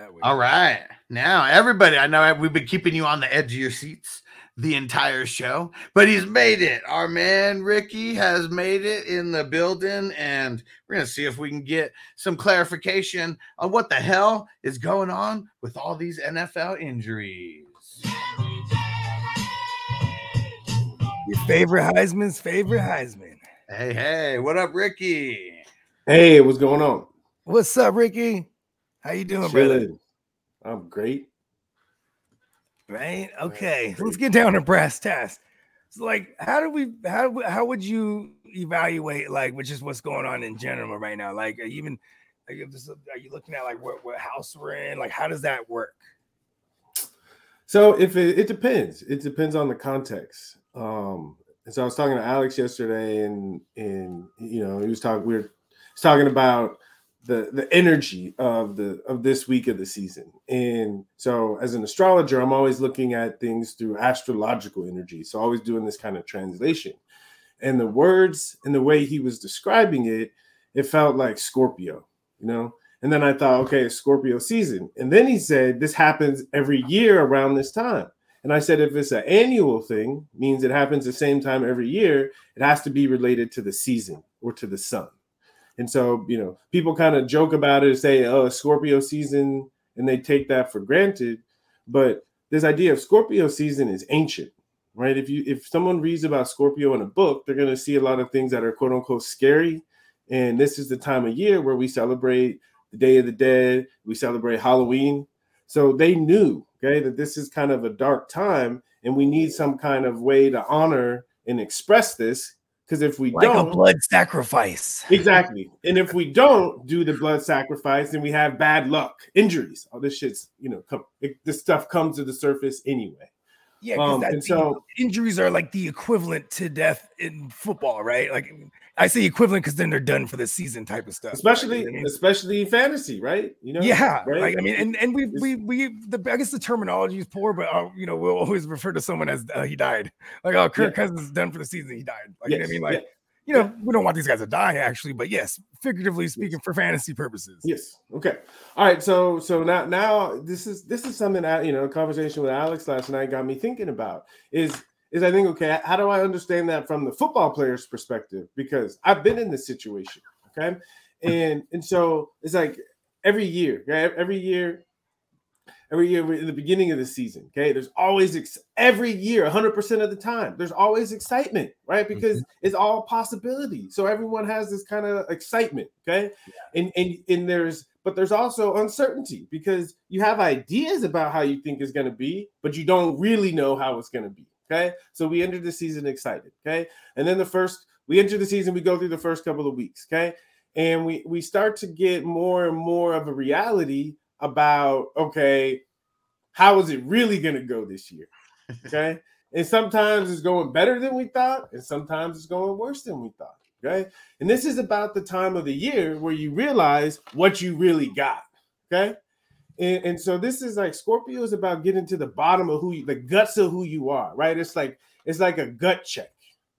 that way. All right. Now, everybody, I know we've been keeping you on the edge of your seats the entire show, but he's made it. Our man Ricky has made it in the building, and we're going to see if we can get some clarification on what the hell is going on with all these NFL injuries. Your favorite Heisman's favorite Heisman. Hey, hey, what up, Ricky? Hey, what's going on? What's up, Ricky? How you doing, brother? I'm great. Right? Okay. Let's get down to brass tacks. So, like, how do we how how would you evaluate like which is what's going on in general right now? Like, are you even are you, are you looking at like what, what house we're in? Like, how does that work? So if it, it depends, it depends on the context. Um, and so I was talking to Alex yesterday, and and you know he was talking we were talking about the the energy of the of this week of the season. And so as an astrologer, I'm always looking at things through astrological energy. So always doing this kind of translation. And the words and the way he was describing it, it felt like Scorpio, you know. And then I thought, okay, Scorpio season. And then he said this happens every year around this time. And I said, if it's an annual thing, means it happens the same time every year, it has to be related to the season or to the sun. And so, you know, people kind of joke about it and say, oh, Scorpio season, and they take that for granted. But this idea of Scorpio season is ancient, right? If you if someone reads about Scorpio in a book, they're going to see a lot of things that are quote unquote scary. And this is the time of year where we celebrate the Day of the Dead, we celebrate Halloween. So they knew, okay, that this is kind of a dark time, and we need some kind of way to honor and express this because if we Like don't, a blood sacrifice. exactly, and if we don't do the blood sacrifice, then we have bad luck, injuries. All this shit's, you know, come, it, this stuff comes to the surface anyway. Yeah, Um, and so- injuries are like the equivalent to death in football, right? Like I say equivalent because then they're done for the season type of stuff. Especially, I mean? especially fantasy, right? You know, yeah, right? like, I mean, and and we we we the I guess the terminology is poor, but uh, you know we'll always refer to someone as uh, he died. Like oh, Kirk Cousins is done for the season, he died. Like you know I mean, like yeah. you know we don't want these guys to die actually, but yes, figuratively speaking, for fantasy purposes. Yes. Okay. All right. So so now now this is this is something that you know a conversation with Alex last night got me thinking about is is I think okay how do I understand that from the football player's perspective? Because I've been in this situation okay? And and so it's like every year okay? every year every year in the beginning of the season okay? There's always ex- every year 100% of the time there's always excitement right? Because mm-hmm. it's all possibility so everyone has this kind of excitement okay? And and and there's but there's also uncertainty because you have ideas about how you think is going to be but you don't really know how it's going to be okay? So we entered the season excited okay? And then the first we enter the season we go through the first couple of weeks okay? And we we start to get more and more of a reality about okay how is it really going to go this year okay? And sometimes it's going better than we thought and sometimes it's going worse than we thought okay? And this is about the time of the year where you realize what you really got okay and, and so this is like scorpio is about getting to the bottom of who you the guts of who you are right? It's like it's like a gut check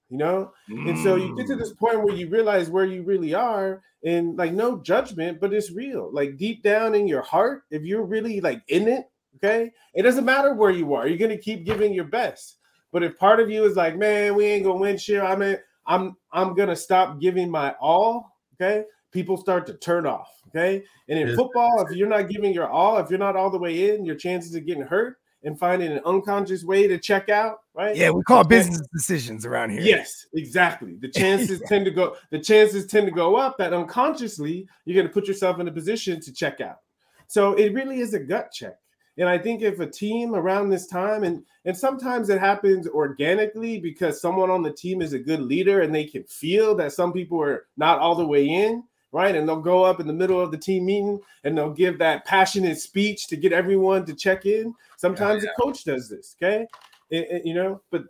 you know? And so you get to this point where you realize where you really are and like no judgment but it's real. Like deep down in your heart if you're really like in it okay it doesn't matter where you are you're gonna keep giving your best. But if part of you is like man we ain't gonna win shit. I mean i'm i'm gonna stop giving my all okay people start to turn off okay and in football if you're not giving your all if you're not all the way in your chances of getting hurt and finding an unconscious way to check out right Yeah, we call business decisions around here. Yes, exactly. The chances tend to go. The chances tend to go up that unconsciously you're going to put yourself in a position to check out. So it really is a gut check. And I think if a team around this time, and and sometimes it happens organically because someone on the team is a good leader and they can feel that some people are not all the way in, right? And they'll go up in the middle of the team meeting and they'll give that passionate speech to get everyone to check in. Sometimes a coach does this, okay? It- it- you know, but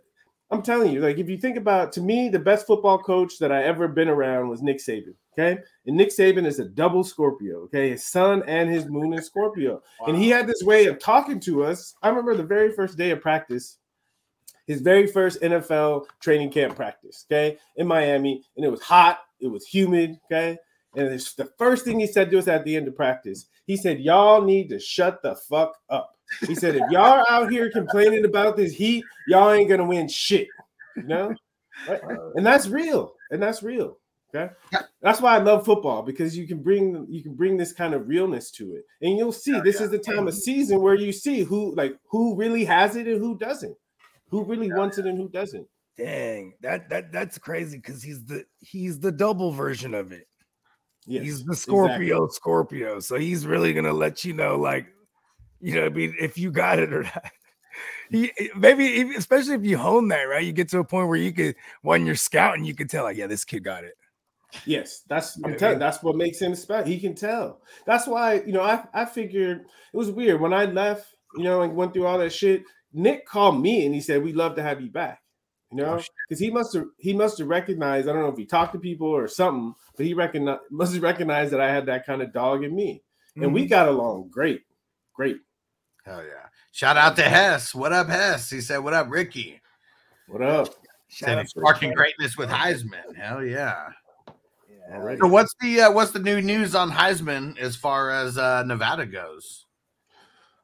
I'm telling you, like if you think about to me, the best football coach that I ever been around was Nick Saban. Okay. And Nick Saban is a double Scorpio. Okay. His sun and his moon is Scorpio. And he had this way of talking to us. I remember the very first day of practice, his very first NFL training camp practice, okay, in Miami. And it was hot, it was humid, okay. And it's the first thing he said to us at the end of practice. He said, Y'all need to shut the fuck up. He said, if y'all out here complaining about this heat, y'all ain't gonna win shit. You know? Right? Uh, and that's real. And that's real. Okay. That's why I love football because you can bring you can bring this kind of realness to it. And you'll see oh, this is the time of mm-hmm. season where you see who like who really has it and who doesn't. Who really wants it and who doesn't. Dang, that that that's crazy because he's the he's the double version of it. Yes, he's the Scorpio exactly. Scorpio. So he's really gonna let you know, like, you know, I mean, if you got it or not. He eh, maybe especially if you hone that, right? You get to a point where you could when you're scouting, you could tell, like, yeah, this kid got it. Yes, that's telling, that's what makes him special. He can tell. That's why you know I I figured it was weird when I left, you know, and went through all that shit. Nick called me and he said, "We'd love to have you back." You know, because oh, he must have he must have recognized. I don't know if he talked to people or something, but he recognized must have recognized that I had that kind of dog in me, and mm-hmm. we got along great, great. Hell yeah! Shout out to Hess. What up, Hess? He said, "What up, Ricky? What up?" Shout out sparking greatness with Heisman. Hell yeah! Yeah. So what's the uh, what's the new news on Heisman as far as uh, Nevada goes?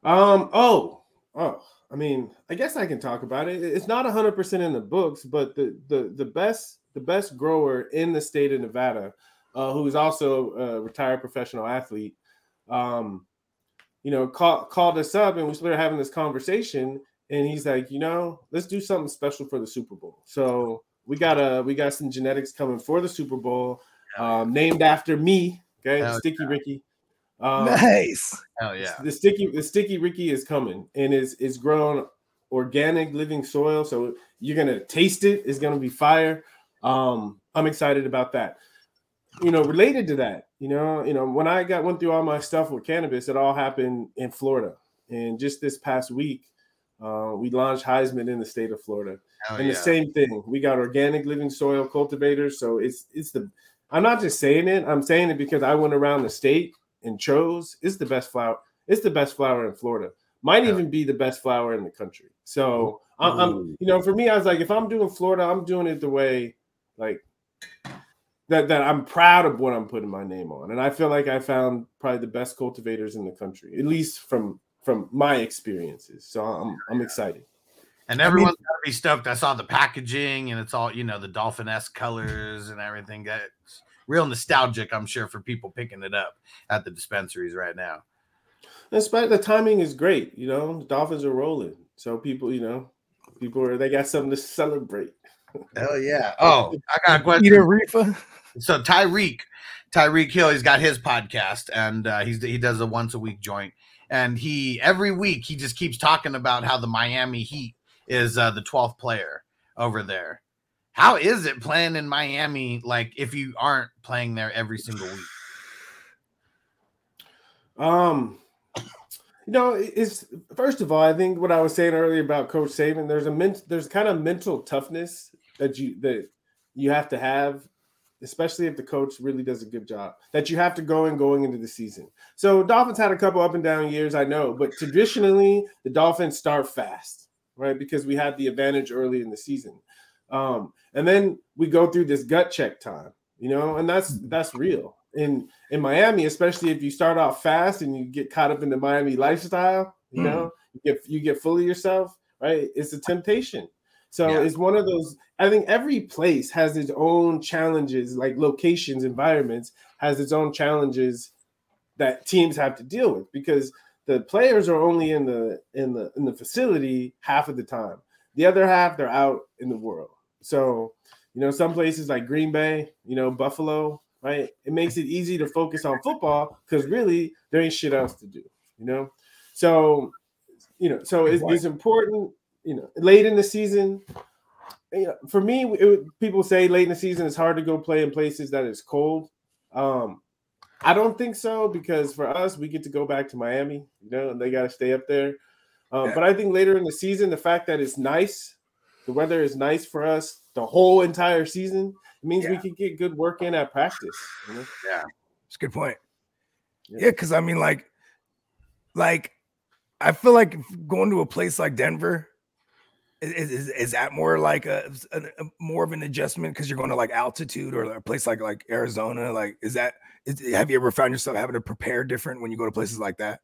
Um. Oh. Oh. I mean, I guess I can talk about it. It's not 100% in the books, but the the the best the best grower in the state of Nevada, uh, who is also a retired professional athlete, um, you know, call, called us up and we started having this conversation. And he's like, you know, let's do something special for the Super Bowl. So we got a we got some genetics coming for the Super Bowl, um, named after me. Okay, Hell Sticky yeah. Ricky. Um, nice. Hell yeah. The sticky the sticky Ricky is coming and is is grown organic living soil. So you're gonna taste it. It's gonna be fire. Um, I'm excited about that. You know, related to that, you know, you know, when I got went through all my stuff with cannabis, it all happened in Florida. And just this past week, uh, we launched Heisman in the state of Florida. and yeah. the same thing, we got organic living soil cultivators. So it's it's the I'm not just saying it, I'm saying it because I went around the state and chose is the best flower. It's the best flower in Florida. Might yeah. even be the best flower in the country. So mm-hmm. I'm, I'm, mm-hmm. you know, for me, I was like, if I'm doing Florida, I'm doing it the way, like that. That I'm proud of what I'm putting my name on, and I feel like I found probably the best cultivators in the country, at least from from my experiences. So I'm I'm excited. And everyone's I mean, gotta be stoked. I saw the packaging, and it's all you know, the dolphin s colors and everything. That's real nostalgic, I'm sure, for people picking it up at the dispensaries right now. Despite the timing is great, you know, the Dolphins are rolling. So people, you know, people are they got something to celebrate. Hell yeah. Oh, I got a question. Eat a reefer. So Tyreek, Tyreek Hill, he's got his podcast and uh, he's he does a once a week joint. And he every week he just keeps talking about how the Miami Heat is uh, the 12th player over there. How is it playing in Miami? Like if you aren't playing there every single week. Um, you know, it's first of all, I think what I was saying earlier about Coach Saban. There's a ment, there's kind of mental toughness that you that you have to have, especially if the coach really does a good job. That you have to go in going into the season. So Dolphins had a couple up and down years, I know, but traditionally the Dolphins start fast, right? Because we had the advantage early in the season. Um, and then we go through this gut check time, you know, and that's mm-hmm. that's real. In in Miami, especially if you start off fast and you get caught up in the Miami lifestyle, you mm. know, you get you get full of yourself, right? It's a temptation. So yeah. it's one of those. I think every place has its own challenges, like locations, environments has its own challenges that teams have to deal with because the players are only in the in the in the facility half of the time. The other half they're out in the world. So, you know, some places like Green Bay, you know, Buffalo, right? It makes it easy to focus on football because really there ain't shit else to do, you know? So, you know, so it's, it's important, you know, late in the season. You know, for me, it, people say late in the season it's hard to go play in places that is cold. Um, I don't think so because for us, we get to go back to Miami, you know, and they got to stay up there. Um, yeah. But I think later in the season, the fact that it's nice the weather is nice for us the whole entire season. It means yeah. we can get good work in at practice. You know? Yeah, it's a good point. Yeah, because yeah, I mean, like, like I feel like going to a place like Denver, Is, is, is that more like a, a, a more of an adjustment because you're going to like altitude or a place like like Arizona? Like, is that is, have you ever found yourself having to prepare different when you go to places like that?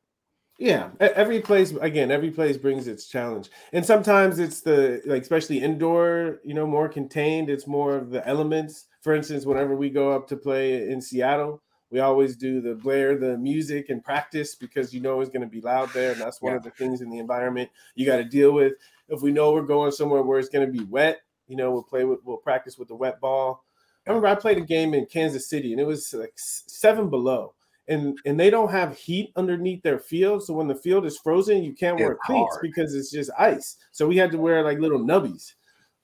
Yeah, every place again, every place brings its challenge, and sometimes it's the like, especially indoor, you know, more contained. It's more of the elements. For instance, whenever we go up to play in Seattle, we always do the blare the music and practice because you know it's going to be loud there, and that's one yeah. of the things in the environment you got to deal with. If we know we're going somewhere where it's going to be wet, you know, we'll play with we'll practice with the wet ball. I remember I played a game in Kansas City, and it was like seven below and and they don't have heat underneath their field. So when the field is frozen, you can't wear cleats because it's just ice. So we had to wear like little nubbies.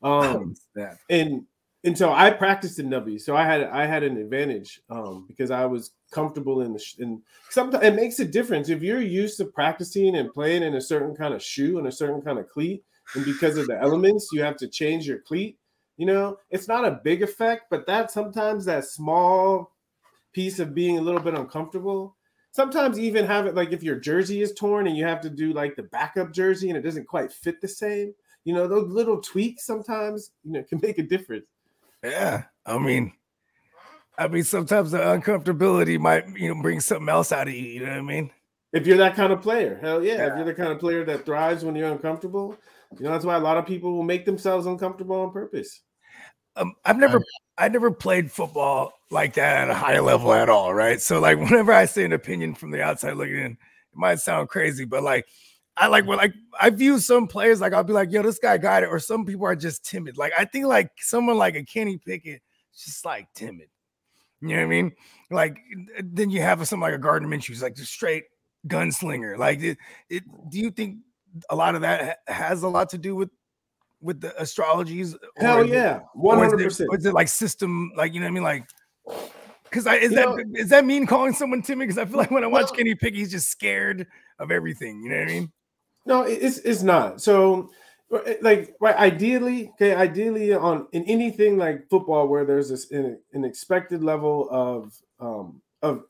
Um, and and so I practiced in nubbies, so I had I had an advantage um, because I was comfortable in the sh- and sometimes it makes a difference if you're used to practicing and playing in a certain kind of shoe and a certain kind of cleat, and because of the elements, you have to change your cleat. You know, it's not a big effect, but that sometimes that small piece of being a little bit uncomfortable. Sometimes even have it like if your jersey is torn and you have to do like the backup jersey and it doesn't quite fit the same. You know, those little tweaks sometimes, you know, can make a difference. Yeah. I mean, I mean, sometimes the uncomfortability might, you know, bring something else out of you. You know what I mean? If you're that kind of player, hell yeah. yeah. If you're the kind of player that thrives when you're uncomfortable, you know, that's why a lot of people will make themselves uncomfortable on purpose. Um, I've never, I never played football like that at a high level at all, right? So like whenever I say an opinion from the outside looking in, it might sound crazy, but like I like well, like I view some players like I'll be like, yo, this guy got it, or some people are just timid. Like I think like someone like a Kenny Pickett, just like timid. You know what I mean? Like then you have something like a Gardner Minshew, like the straight gunslinger. Like it, it, do you think a lot of that has a lot to do with with the astrologies? Hell yeah, one hundred percent. Is it like system? Like you know what I mean? Like because I is you that know, is that mean calling someone timid? Because I feel like when I watch no, Kenny Pick, he's just scared of everything. You know what I mean? No, it's it's not. So like right ideally okay ideally on in anything like football where there's this an, an expected level of um of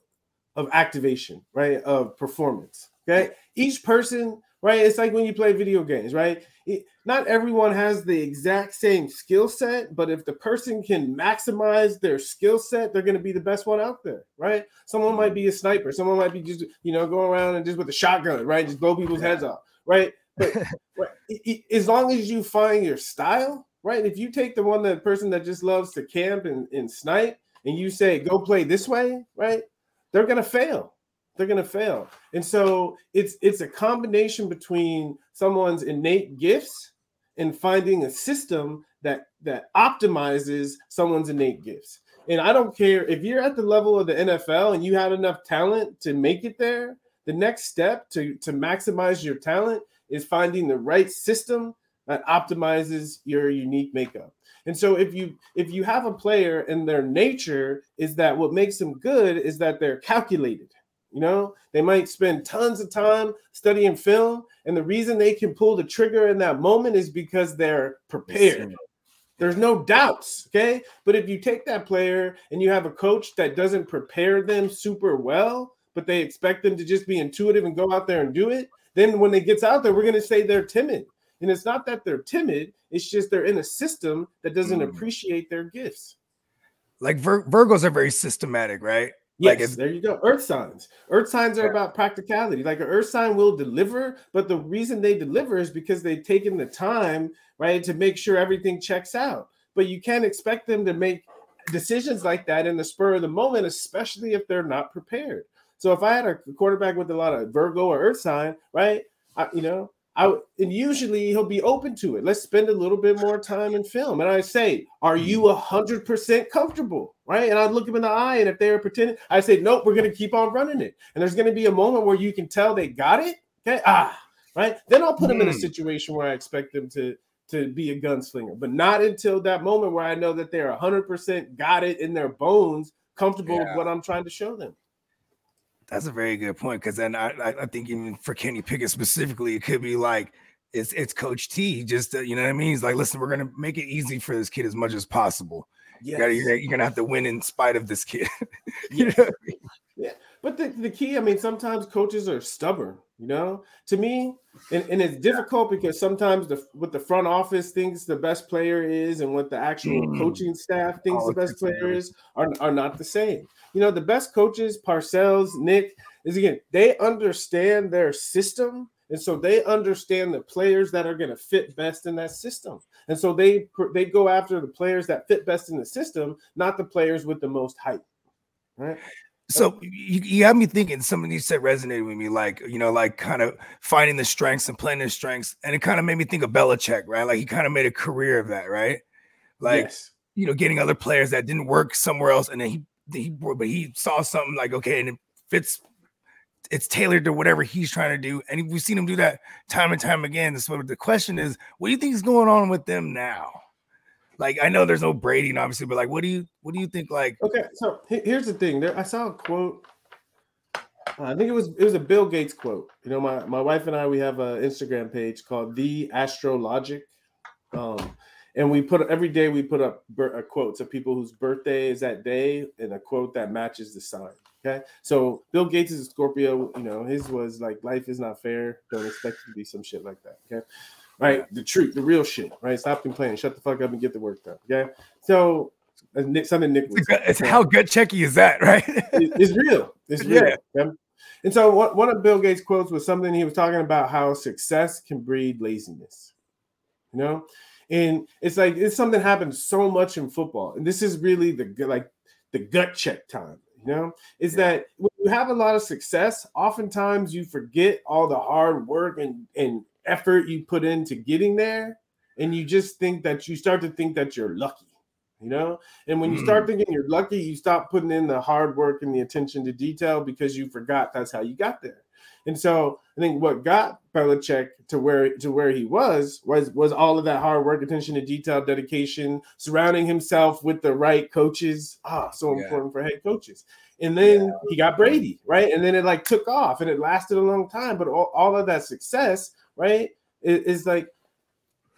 of activation right of performance okay each person right it's like when you play video games right it, not everyone has the exact same skill set, but if the person can maximize their skill set, they're going to be the best one out there, right? Someone might be a sniper, someone might be just you know going around and just with a shotgun, right, just blow people's heads off, right? But right, it, it, as long as you find your style, right? If you take the one that person that just loves to camp and, and snipe, and you say go play this way, right? They're going to fail they're going to fail. And so it's it's a combination between someone's innate gifts and finding a system that that optimizes someone's innate gifts. And I don't care if you're at the level of the NFL and you have enough talent to make it there, the next step to to maximize your talent is finding the right system that optimizes your unique makeup. And so if you if you have a player and their nature is that what makes them good is that they're calculated you know, they might spend tons of time studying film, and the reason they can pull the trigger in that moment is because they're prepared. There's no doubts, okay? But if you take that player and you have a coach that doesn't prepare them super well, but they expect them to just be intuitive and go out there and do it, then when it gets out there, we're going to say they're timid. And it's not that they're timid, it's just they're in a system that doesn't mm. appreciate their gifts. Like Vir- Virgos are very systematic, right? Yes, like there you go. Earth signs. Earth signs are about practicality. Like an earth sign will deliver, but the reason they deliver is because they've taken the time, right, to make sure everything checks out. But you can't expect them to make decisions like that in the spur of the moment, especially if they're not prepared. So if I had a quarterback with a lot of Virgo or Earth sign, right, I, you know, I and usually he'll be open to it. Let's spend a little bit more time in film. And I say, Are you a hundred percent comfortable? Right. And I look him in the eye, and if they're pretending, I say, Nope, we're gonna keep on running it. And there's gonna be a moment where you can tell they got it. Okay. Ah, right. Then I'll put them in a hmm. situation where I expect them to to be a gunslinger, but not until that moment where I know that they're hundred percent got it in their bones, comfortable yeah. with what I'm trying to show them. That's a very good point because then I, I think even for Kenny Pickett specifically, it could be like it's it's Coach T. Just uh, you know what I mean? He's like, listen, we're gonna make it easy for this kid as much as possible. Yes. You you're, gonna have to win in spite of this kid. you know I mean? Yeah, But the, the key, I mean, sometimes coaches are stubborn, you know. To me, and, and it's difficult because sometimes the what the front office thinks the best player is and what the actual Mm. coaching staff thinks the best player is are, are not the same. You know, the best coaches, Parcells, Nick, is again, they understand their system. And so they understand the players that are going to fit best in that system. And so they they go after the players that fit best in the system, not the players with the most hype. Right? So you, you have me thinking something you said resonated with me, like you know, like kind of finding the strengths and playing their strengths, and it kind of made me think of Belichick, right? Like he kind of made a career of that, right? Like yes. you know, getting other players that didn't work somewhere else, and then he he but he saw something like okay, and it fits. It's tailored to whatever he's trying to do, and we've seen him do that time and time again. So the question is, what do you think is going on with them now? Like I know there's no Brady, obviously, but like, what do you what do you think? Like, Okay, so here's the thing. There, I saw a quote. uh, I think it was it was a Bill Gates quote. You know, my my wife and I we have an Instagram page called the Astrologic, um, and we put every day we put up uh, quotes of people whose birthday is that day and a quote that matches the sign. Okay, so Bill Gates is a Scorpio. You know, his was like life is not fair. Don't expect it to be some shit like that. Okay, right? The truth, the real shit. Right? Stop complaining. Shut the fuck up and get the work done. Okay, so. Nick, something Nick would it's, it's how gut checky is that, right? It- it's real. It's real. yeah. And so one, one of Bill Gates' quotes was something he was talking about how success can breed laziness. You know? And it's like it's something happens so much in football. And this is really the like the gut check time, you know, is that when you have a lot of success, oftentimes you forget all the hard work and, and effort you put into getting there. And you just think that you start to think that you're lucky, you know? And when you start thinking you're lucky, you stop putting in the hard work and the attention to detail because you forgot that's how you got there. And so I think what got Belichick to where to where he was was was all of that hard work, attention to detail, dedication, surrounding himself with the right coaches. Ah, so Yeah. important for head coaches. And then he got Brady, right? And then it like took off and it lasted a long time. But all, all of that success, right, is, is like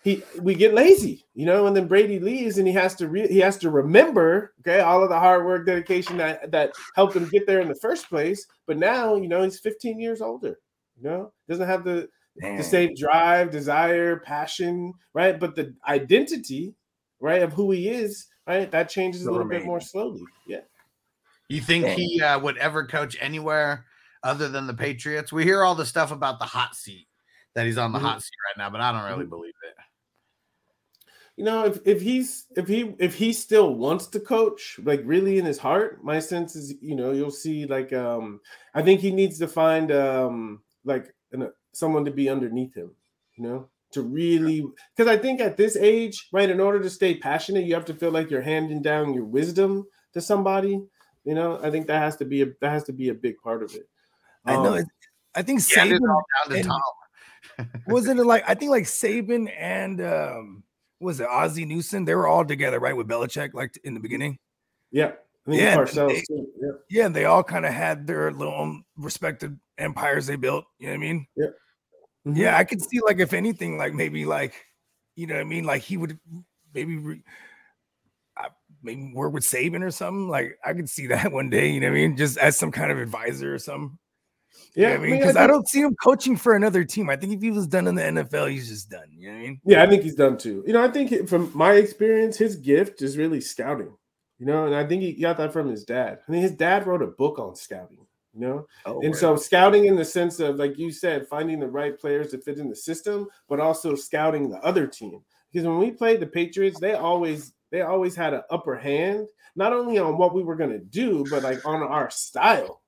he we get lazy, you know, and then Brady leaves and he has to re- he has to remember, okay, all of the hard work, dedication that that helped him get there in the first place. But now, you know, he's 15 years older, you know, doesn't have the Damn. the same drive, desire, passion, right? But the identity, right, of who he is, right, that changes a Still little bit more slowly. Yeah. You think Dang. he uh, would ever coach anywhere other than the Patriots? We hear all the stuff about the hot seat that he's on the Mhm. hot seat right now, but I don't really Mhm. believe it. You know, if, if he's if he if he still wants to coach, like really in his heart, my sense is, you know, you'll see like um I think he needs to find um like an, someone to be underneath him, you know, to really because I think at this age, right, in order to stay passionate, you have to feel like you're handing down your wisdom to somebody. You know, I think that has to be a that has to be a big part of it. I know. Um, I think Yeah, Saban all down to and- Tom. Wasn't it like I think like Saban and um was it Ozzie Newsome? They were all together, right, with Belichick, like in the beginning. yeah, I Yeah, they- too. Yeah. Yeah, they all kind of had their little own respective empires they built. You know what I mean? Mhm. Yeah, I could see like if anything, like maybe like you know what I mean, like he would maybe re- uh, maybe work with Saban or something. Like I could see that one day. You know what I mean? Just as some kind of advisor or something. Yeah, Yeah, I mean, because I, think- don't see him coaching for another team. I think if he was done in the NFL, he's just done. You know what I mean? Yeah, I think he's done too. You know, I think from my experience, his gift is really scouting. You know, and I think he got that from his dad. I mean, his dad wrote a book on scouting. You know, Oh, and so scouting in the sense of, like you said, finding the right players to fit in the system, but also scouting the other team. Because when we played the Patriots, they always they always had an upper hand, not only on what we were going to do, but like on our style.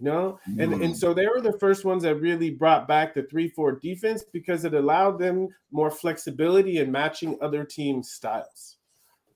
You know, and and so they were the first ones that really brought back the three-four defense because it allowed them more flexibility in matching other teams' styles.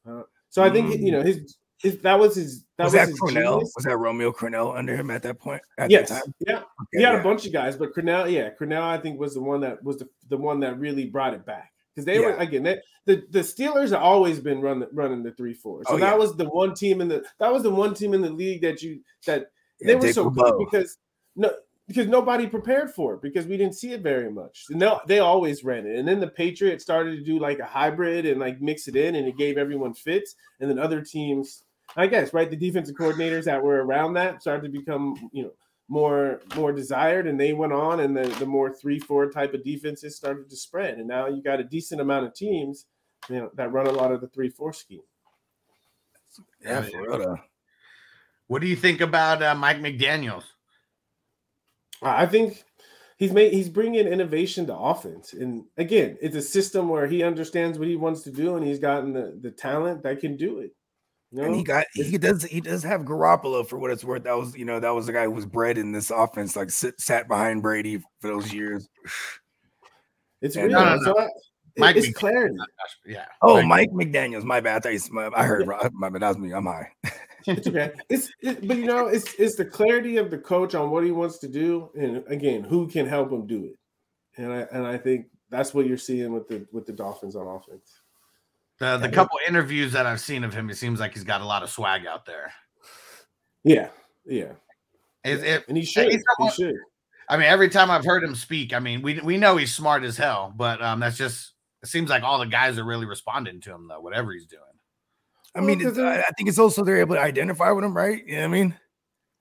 Uh, so I think you know his, his that was his that was was, that his Crennel? genius. Was that Romeo Crennel under him at that point? At Yes, that time? yeah, Okay, he had yeah. a bunch of guys, but Crennel, yeah, Crennel, I think was the one that was the, the one that really brought it back because they were again they, the the Steelers have always been running running the three four. So Oh, that yeah. was the one team in the that was the one team in the league that you that Yeah, they were Dick so good because no because nobody prepared for it because we didn't see it very much. No, they always ran it, and then the Patriots started to do like a hybrid and like mix it in, and it gave everyone fits, and then other teams. I guess right, the defensive coordinators that were around that started to become you know more more desired, and they went on, and the the more three four type of defenses started to spread, and now you got a decent amount of teams you know that run a lot of the three four scheme. Yeah, for real. Though. What do you think about uh, Mike McDaniel's? I think he's made he's bringing innovation to offense, and again, it's a system where he understands what he wants to do, and he's gotten the the talent that can do it. You know? And he got he does he does have Garoppolo for what it's worth. That was you know that was the guy who was bred in this offense, like sit, sat behind Brady for those years. It's Yeah, real. Uh, no, no, no. So I- Mike it's McDaniel. clarity. Uh, uh, yeah. Oh, Mike- Mike McDaniel's. My bad. I, you, my, I heard. My bad. That was me. I'm high. It's okay. It's it, but you know, it's it's the clarity of the coach on what he wants to do, and again, who can help him do it. And I and I think that's what you're seeing with the with the Dolphins on offense. The the couple interviews that I've seen of him, it seems like he's got a lot of swag out there. Yeah, yeah, Is it, and he should. he's He should. I mean, every time I've heard him speak, I mean, we we know he's smart as hell, but um, that's just it seems like all the guys are really responding to him though, whatever he's doing. I mean, Well, 'cause I, think it's also they're able to identify with him, right? You know what I mean?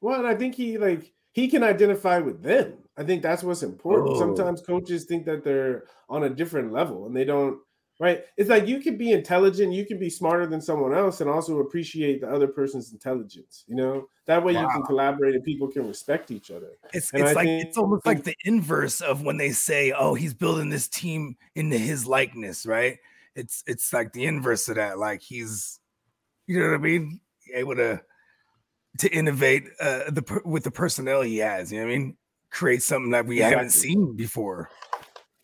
Well, and I think he like he can identify with them. I think that's what's important. Oh. Sometimes coaches think that they're on a different level and they don't. Right? It's like you can be intelligent, you can be smarter than someone else, and also appreciate the other person's intelligence. You know that way you can collaborate and people can respect each other. It's it's like think- it's almost like hmm. the inverse of when they say, "Oh, he's building this team into his likeness," right? It's it's like the inverse of that. Like he's, you know what I mean, able to to innovate uh, the with the personnel he has. You know what I mean? Create something that we haven't seen before.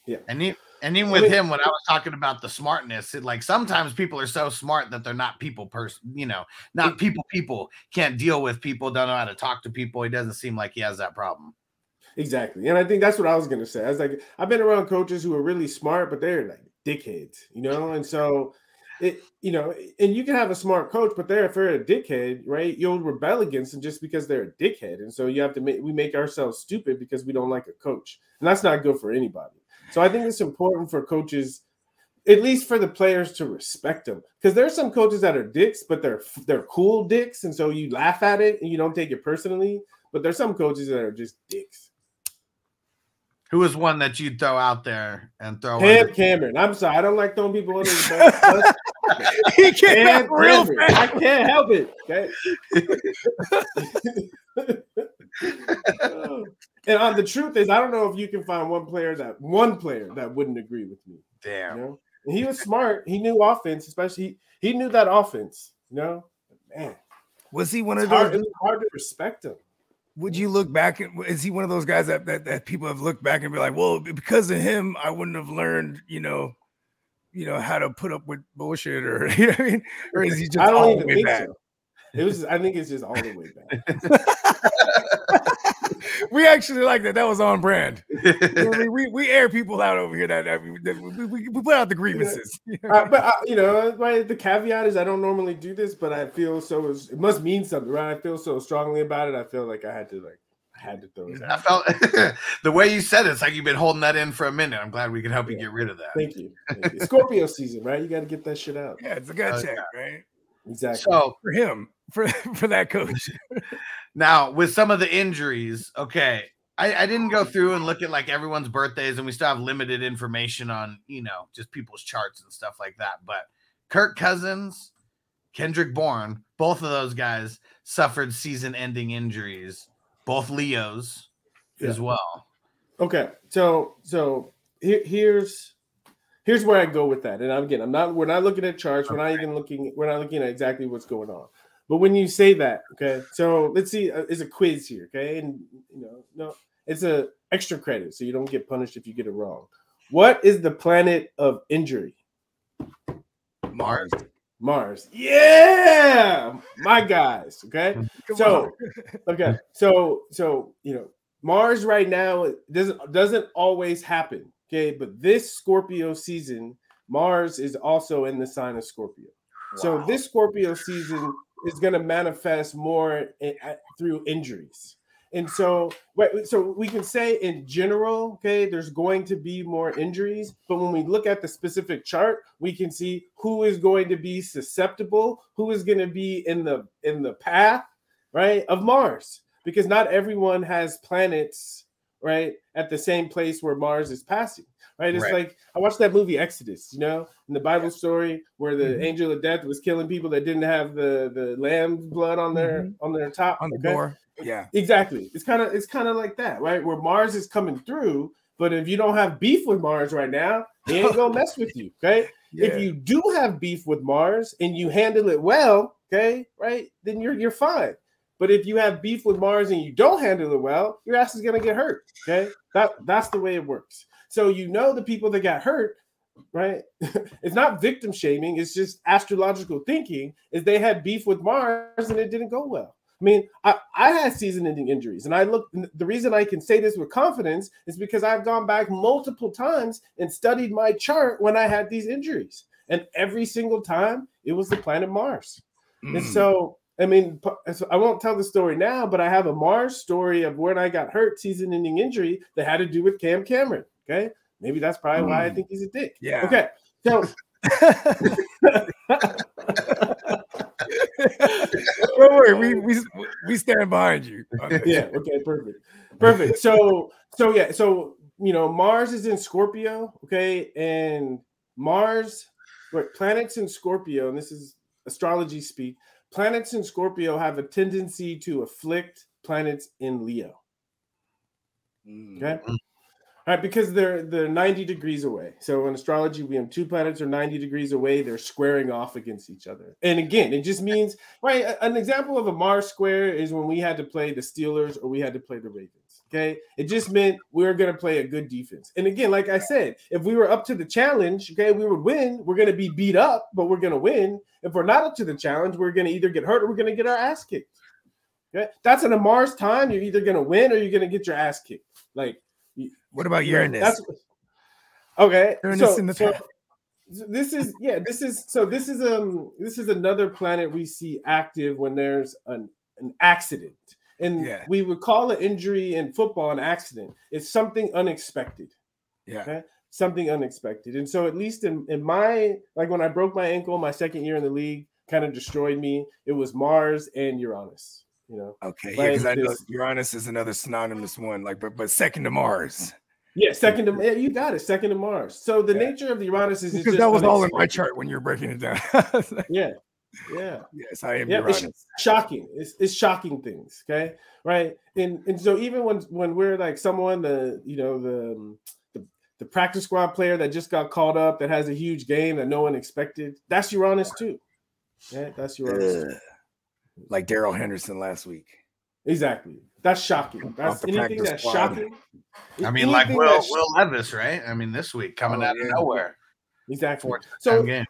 Yeah, and he, and even I with mean- him, when I was talking about the smartness, it, like sometimes people are so smart that they're not people person, you know, not people. People can't deal with people, don't know how to talk to people. He doesn't seem like he has that problem. Exactly. And I think that's what I was gonna say. I was like, I've been around coaches who are really smart, but they're like dickheads, you know? And so it, you know, and you can have a smart coach, but they're if they're a dickhead, right? You'll rebel against them just because they're a dickhead. And so you have to make we make ourselves stupid because we don't like a coach. And that's not good for anybody. So I think it's important for coaches, at least for the players to respect them. Because there's some coaches that are dicks, but they're they're cool dicks. And so you laugh at it and you don't take it personally. But there's some coaches that are just dicks. Who is one that you'd throw out there and throw? Cam under- Cameron. I'm sorry, I don't like throwing people under the bus. he came Cam out real Cameron. fast. I can't help it. Okay. and uh, the truth is, I don't know if you can find one player that one player that wouldn't agree with me. You Damn. know, and he was smart. He knew offense, especially he, he knew that offense. You know, man, Was he one it's of hard, those? it's hard to respect him. Would you look back and is he one of those guys that, that that people have looked back and be like, well, because of him, I wouldn't have learned, you know, you know, how to put up with bullshit or you know what I mean? Or is he just I all don't the even way back? so. It was. I think it's just all the way back. we actually like that. That was on brand. You know what I mean? we, we air people out over here that, that, we, that we, we, we put out the grievances. Uh, but uh, you know, right, the caveat is I don't normally do this, but I feel so. It must mean something, right? I feel so strongly about it. I feel like I had to like, I had to throw it Out. I felt the way you said it, it's like you've been holding that in for a minute. I'm glad we could help you get rid of that. Thank you. Thank you. Scorpio season, right? You got to get that shit out. yeah, it's a gut Oh, check, right? Exactly. So For him, for for that coach. Now with some of the injuries, okay. I, I didn't go oh. through and look at like everyone's birthdays, and we still have limited information on you know just people's charts and stuff like that. But Kirk Cousins, Kendrick Bourne, both of those guys suffered season-ending injuries. Both Leos as well. Okay, so so here, here's here's where I go with that. And again, I'm not we're not looking at charts. We're not even looking. We're not looking at exactly what's going on. But when you say that, okay, so let's see. Uh, it's a quiz here, okay, and you know, no, it's a extra credit, so you don't get punished if you get it wrong. What is the planet of injury? Mars. Mars. Yeah, my guys. Okay. Come So- on. Okay, so so you know Mars right now doesn't doesn't always happen. Okay, but this Scorpio season, Mars is also in the sign of Scorpio. So this Scorpio season is going to manifest more i- a- through injuries. And so, so we can say in general, okay, there's going to be more injuries, but when we look at the specific chart, we can see who is going to be susceptible, who is going to be in the in the path, right, of Mars, because not everyone has planets, right, at the same place where Mars is passing right? It's right. like I watched that movie Exodus, you know, in the Bible story where the mm-hmm. angel of death was killing people that didn't have the the lamb's blood on their mm-hmm. on their top on the okay? door. Yeah, exactly. It's kind of it's kind of like that, right? Where Mars is coming through, but if you don't have beef with Mars right now, he ain't gonna mess with you. Okay. Yeah. If you do have beef with Mars and you handle it well, okay, right, then you're you're fine. But if you have beef with Mars and you don't handle it well, your ass is gonna get hurt. Okay, that that's the way it works. So you know the people that got hurt, right? it's not victim shaming, it's just astrological thinking, is they had beef with Mars and it didn't go well. I mean, I, I had season-ending injuries, and I look. The reason I can say this with confidence is because I've gone back multiple times and studied my chart when I had these injuries, and every single time it was the planet Mars. Mm. And so, I mean, I won't tell the story now, but I have a Mars story of when I got hurt, season-ending injury that had to do with Cam Cameron. Okay. Maybe that's probably mm. why I hmm. think he's a dick. Yeah. Okay. So don't worry, we, we we stand behind you. yeah, okay, perfect. Perfect. So so yeah, so you know, Mars is in Scorpio, okay, and Mars, what planets in Scorpio, and this is astrology speak, planets in Scorpio have a tendency to afflict planets in Leo. Okay. Right, because they're they're 90 degrees away. So in astrology, we have two planets are 90 degrees away, they're squaring off against each other. And again, it just means right. An example of a Mars square is when we had to play the Steelers or we had to play the Ravens. Okay, it just meant we are going to play a good defense. And again, like I said, if we were up to the challenge, okay, we would win. We're going to be beat up, but we're going to win. If we're not up to the challenge, we're going to either get hurt or we're going to get our ass kicked. Okay, that's in a Mars time. You're either going to win or you're going to get your ass kicked. Like what about Uranus? That's, okay. Uranus so, in the so, this is yeah, this is so this is um this is another planet we see active when there's an, an accident. And yeah. we would call an injury in football an accident. It's something unexpected. Yeah. Okay? Something unexpected. And so at least in, in my like when I broke my ankle my second year in the league, kind of destroyed me. It was Mars and Uranus you know. Okay, yeah, because I know Uranus is another synonymous one, like but but second to Mars. Yeah, second to yeah, you got it. Second to Mars. So the yeah. nature of the Uranus is because that was all in my chart when you're breaking it down. yeah, yeah. Yes, I am. Yeah, Uranus. It's shocking. It's, it's shocking things. Okay, right. And and so even when when we're like someone the you know the um, the, the practice squad player that just got called up that has a huge game that no one expected, that's Uranus too. Yeah, that's Uranus. Like Darrell Henderson last week. Exactly. That's shocking. That's anything that's squad. shocking. I mean, like Will Will Levis, right? I mean, this week coming oh, out yeah. of nowhere. Exactly. So the,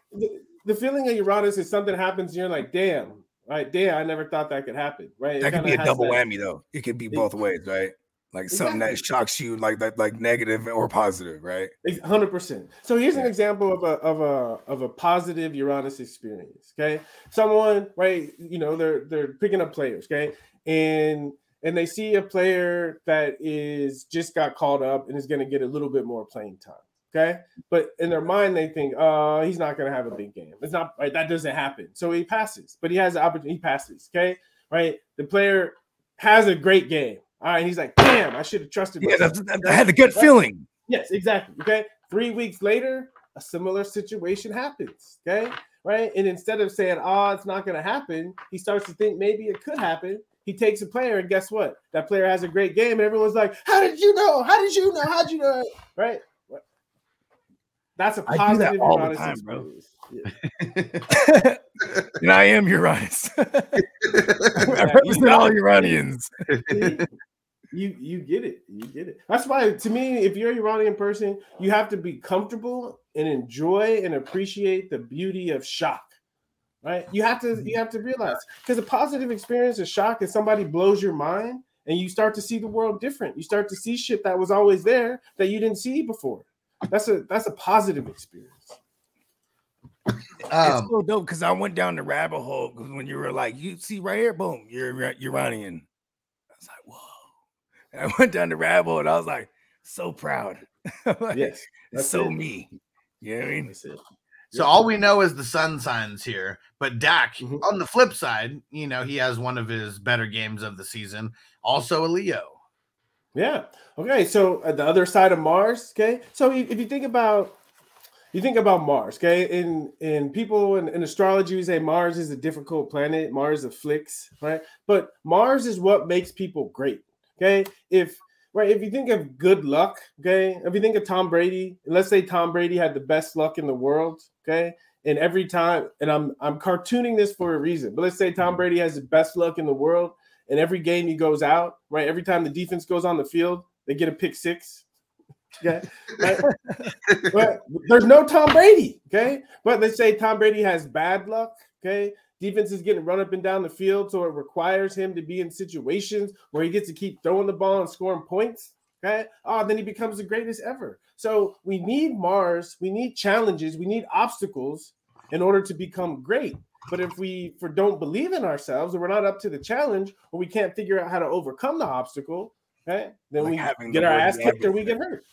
the, feeling of Uranus is something happens, and you're like, damn, right? Damn, I never thought that could happen, right? That could be a double that, whammy, though. It could be both ways, right? Like exactly. something that shocks you, like that, like negative or positive, right? Hundred percent. So here's yeah. an example of a of a of a positive Uranus experience. Okay, someone right, you know, they're they're picking up players, okay, and and they see a player that is just got called up and is going to get a little bit more playing time. Okay, but in their mind they think, "Oh, he's not going to have a big game. It's not right. That doesn't happen." So he passes, but he has the opportunity. He passes. Okay, right. The player has a great game. All right, he's like, "Damn, I should have trusted." Yeah, that's, I had a good feeling. Yes, exactly. Okay, three weeks later, a similar situation happens. Okay, right, and instead of saying, "Oh, it's not going to happen," he starts to think maybe it could happen he takes a player, and guess what? That player has a great game, and everyone's like, "How did you know? How did you know? How did you know?" Right? That's a positive I do that all the time, bro. Yeah. and I am Uranus. I represent all Uranians. you you get it. You get it. That's why to me, if you're a Uranian person, you have to be comfortable and enjoy and appreciate the beauty of shock right? You have to you have to realize because a positive experience, a shock, is somebody blows your mind and you start to see the world different. You start to see shit that was always there that you didn't see before. That's a that's a positive experience. Um, it's so dope because I went down the rabbit hole because when you were like, you see right here, boom, you're Uranian. I was like, whoa. I went down the rabbit hole and I was like, so proud. like, Yes. it's so me. You know what I mean? That's it. So all we know is the sun signs here. But Dak, Mhm. on the flip side, you know, he has one of his better games of the season. Also a Leo. Yeah. Okay. So at the other side of Mars, okay. So if you think about you think about Mars, okay, in in people in, in astrology, we say Mars is a difficult planet. Mars afflicts, right? But Mars is what makes people great. Okay. If right, if you think of good luck, okay, if you think of Tom Brady, let's say Tom Brady had the best luck in the world, okay, and every time, and I'm I'm cartooning this for a reason, but let's say Tom Brady has the best luck in the world, and every game he goes out, right, every time the defense goes on the field, they get a pick six. Right? but there's no Tom Brady. Okay, but let's say Tom Brady has bad luck. Okay, defense is getting run up and down the field, so it requires him to be in situations where he gets to keep throwing the ball and scoring points. Okay, oh, then he becomes the greatest ever. So we need Mars, we need challenges, we need obstacles in order to become great. But if we for don't believe in ourselves or we're not up to the challenge or we can't figure out how to overcome the obstacle, okay, then Like we having get the our ass kicked or we get hurt.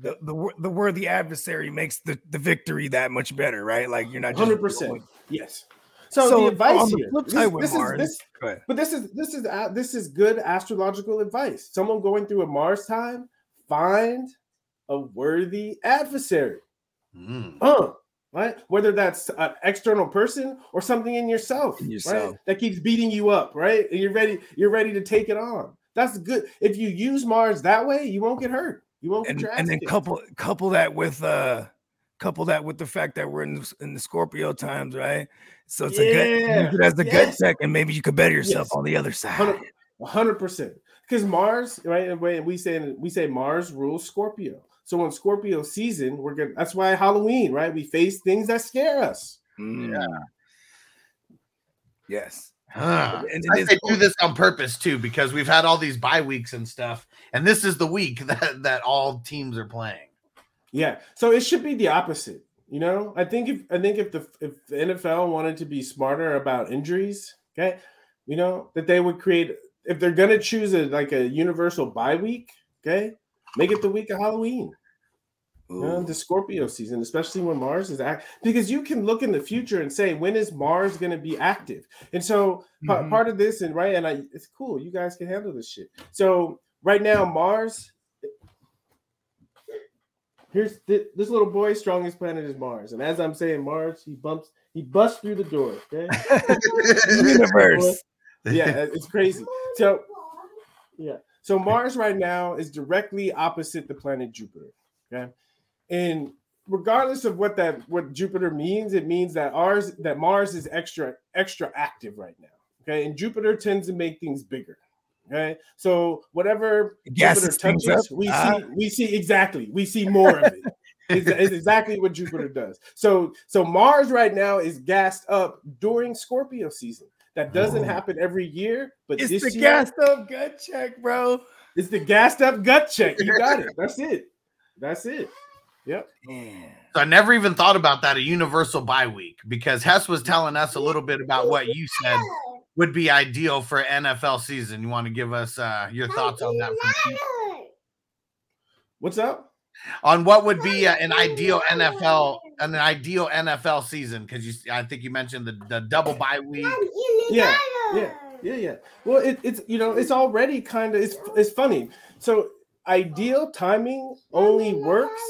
The the the worthy adversary makes the, the victory that much better, right? Like you're not just Hundred percent. Yes. So, So, the advice the here, this, this is this, but this is this is a- this is good astrological advice. Someone going through a Mars time, find a worthy adversary. Mm. Uh, right? Whether that's an external person or something in yourself, In right? That keeps beating you up, right? And you're ready, you're ready to take it on. That's good. If you use Mars that way, you won't get hurt. You won't get and, your and then couple couple that with uh couple that with the fact that we're in the, in the Scorpio times, right? So it's a good Yeah, use it as the gut check, and maybe you could better yourself Yes. on the other side. Hundred percent. Because Mars, right? And when we say we say Mars rules Scorpio. So in Scorpio season, we're gonna. That's why Halloween, right? We face things that scare us. Mm. Yes. Huh. And I it is think they do this on purpose too, because we've had all these bye weeks and stuff, and this is the week that that all teams are playing. Yeah. So it should be the opposite. You know, I think if I think if the if the NFL wanted to be smarter about injuries, okay, you know, that they would create if they're gonna choose a like a universal bye week, okay, make it the week of Halloween. The Scorpio season, especially when Mars is act, because you can look in the future and say, when is Mars going to be active? And so pa- Mhm. part of this, and right, and I, it's cool. You guys can handle this shit. So right now, Mars. Here's thi- this little boy. Strongest planet is Mars, and as I'm saying Mars, he bumps, he busts through the door. Okay, universe. yeah, it's crazy. So yeah. So Mars right now is directly opposite the planet Jupiter. Okay. And regardless of what that what Jupiter means, it means that ours that Mars is extra extra active right now. Okay. And Jupiter tends to make things bigger. Okay. So whatever Gases Jupiter touches, we Ah. see we see exactly we see more of it. It's, it's exactly what Jupiter does. So so Mars right now is gassed up during Scorpio season. That doesn't Oh. happen every year, but It's this the year gassed up gut check, bro. it's the gassed up gut check. You got it. That's it. That's it. Yep. Man. So I never even thought about that a universal bye week because Hess was telling us a little bit about what you said would be ideal for NFL season. You want to give us uh, your thoughts on that? What's up? On what would be uh, an ideal NFL an ideal NFL season? Because you, I think you mentioned the, the double bye week. Yeah, yeah, yeah, yeah. Well, it, it's you know it's already kind of it's it's funny. So ideal timing only works.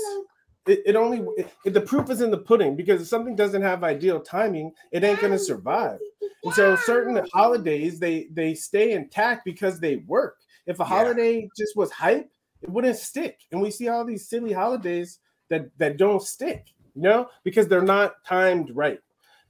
It, it only it, the proof is in the pudding because if something doesn't have ideal timing, it ain't gonna survive. And so certain holidays they they stay intact because they work. If a Yeah. holiday just was hype, it wouldn't stick. And we see all these silly holidays that that don't stick, you know, because they're not timed right.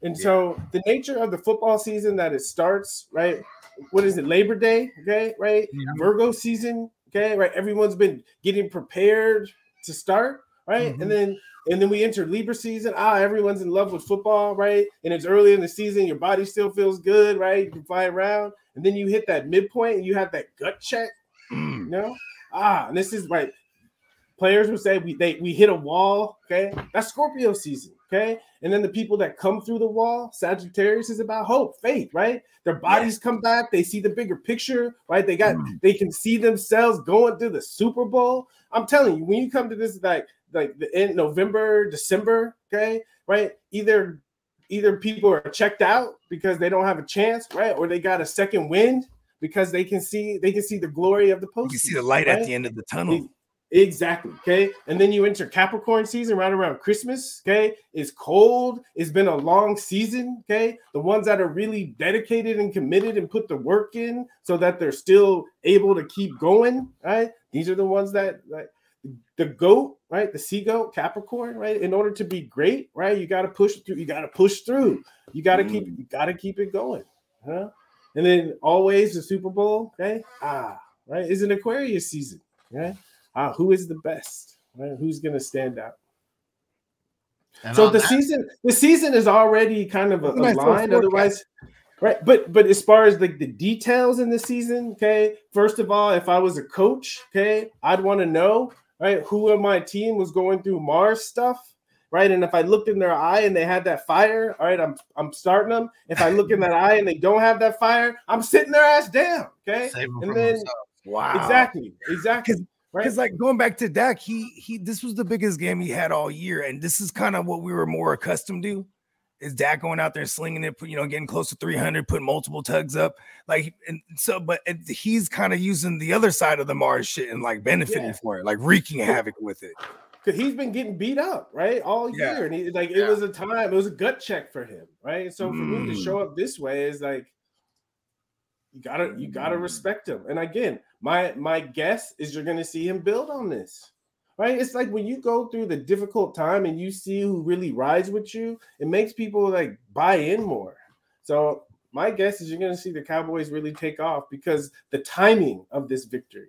And so the nature of the football season that it starts, right? What is it, Labor Day? Okay, right? Yeah. Virgo season, okay, right? Everyone's been getting prepared to start, right? Mhm. And then and then we enter Libra season. Ah, everyone's in love with football, right? And it's early in the season, your body still feels good, right? You can fly around, and then you hit that midpoint and you have that gut check, Mm. you know? Ah, and this is right. players would say we they we hit a wall. Okay, that's Scorpio season. Okay, and then the people that come through the wall, Sagittarius is about hope, faith, right? Their bodies come back. They see the bigger picture, right? They got Mm. they can see themselves going to the Super Bowl. I'm telling you, when you come to this like like the end November, December, okay, right? Either either people are checked out because they don't have a chance, right? Or they got a second wind because they can see they can see the glory of the post. You can see the light right? at the end of the tunnel. Exactly. Okay. And then you enter Capricorn season right around Christmas. Okay. It's cold. It's been a long season. Okay. The ones that are really dedicated and committed and put the work in so that they're still able to keep going. Right. These are the ones that like the goat, right? The sea goat, Capricorn, right? In order to be great, right? You got to push through. You got to push through. You got to keep. You got to keep it going. Huh? And then always the Super Bowl. Okay. Ah, right. Is an Aquarius season. Right. Ah, who is the best? Right? Who's going to stand out? And so the that- season, the season is already kind of a, a nice little aligned. Otherwise, right? But but as far as like the details in the season, okay. First of all, if I was a coach, okay, I'd want to know right who on my team was going through Mars stuff. Right, and if I looked in their eye and they had that fire, all right, I'm I'm starting them. If I look in that eye and they don't have that fire, I'm sitting their ass down. Okay, and then. Wow. exactly, exactly, right. Because like going back to Dak, he he this was the biggest game he had all year, and this is kind of what we were more accustomed to. Is Dak going out there slinging it, you know, getting close to 300, putting multiple tugs up, like, and so, but and he's kind of using the other side of the Mars shit and like benefiting Yeah. for it, like wreaking havoc with it. because he's been getting beat up right all Yeah. year, and he like it Yeah. was a time, it was a gut check for him, right? So for me to Mm. show up this way is like you gotta you gotta Mm. respect him. And again, my my guess is you're gonna see him build on this. Right, it's like when you go through the difficult time and you see who really rides with you, it makes people like buy in more. So my guess is you're going to see the Cowboys really take off because the timing of this victory.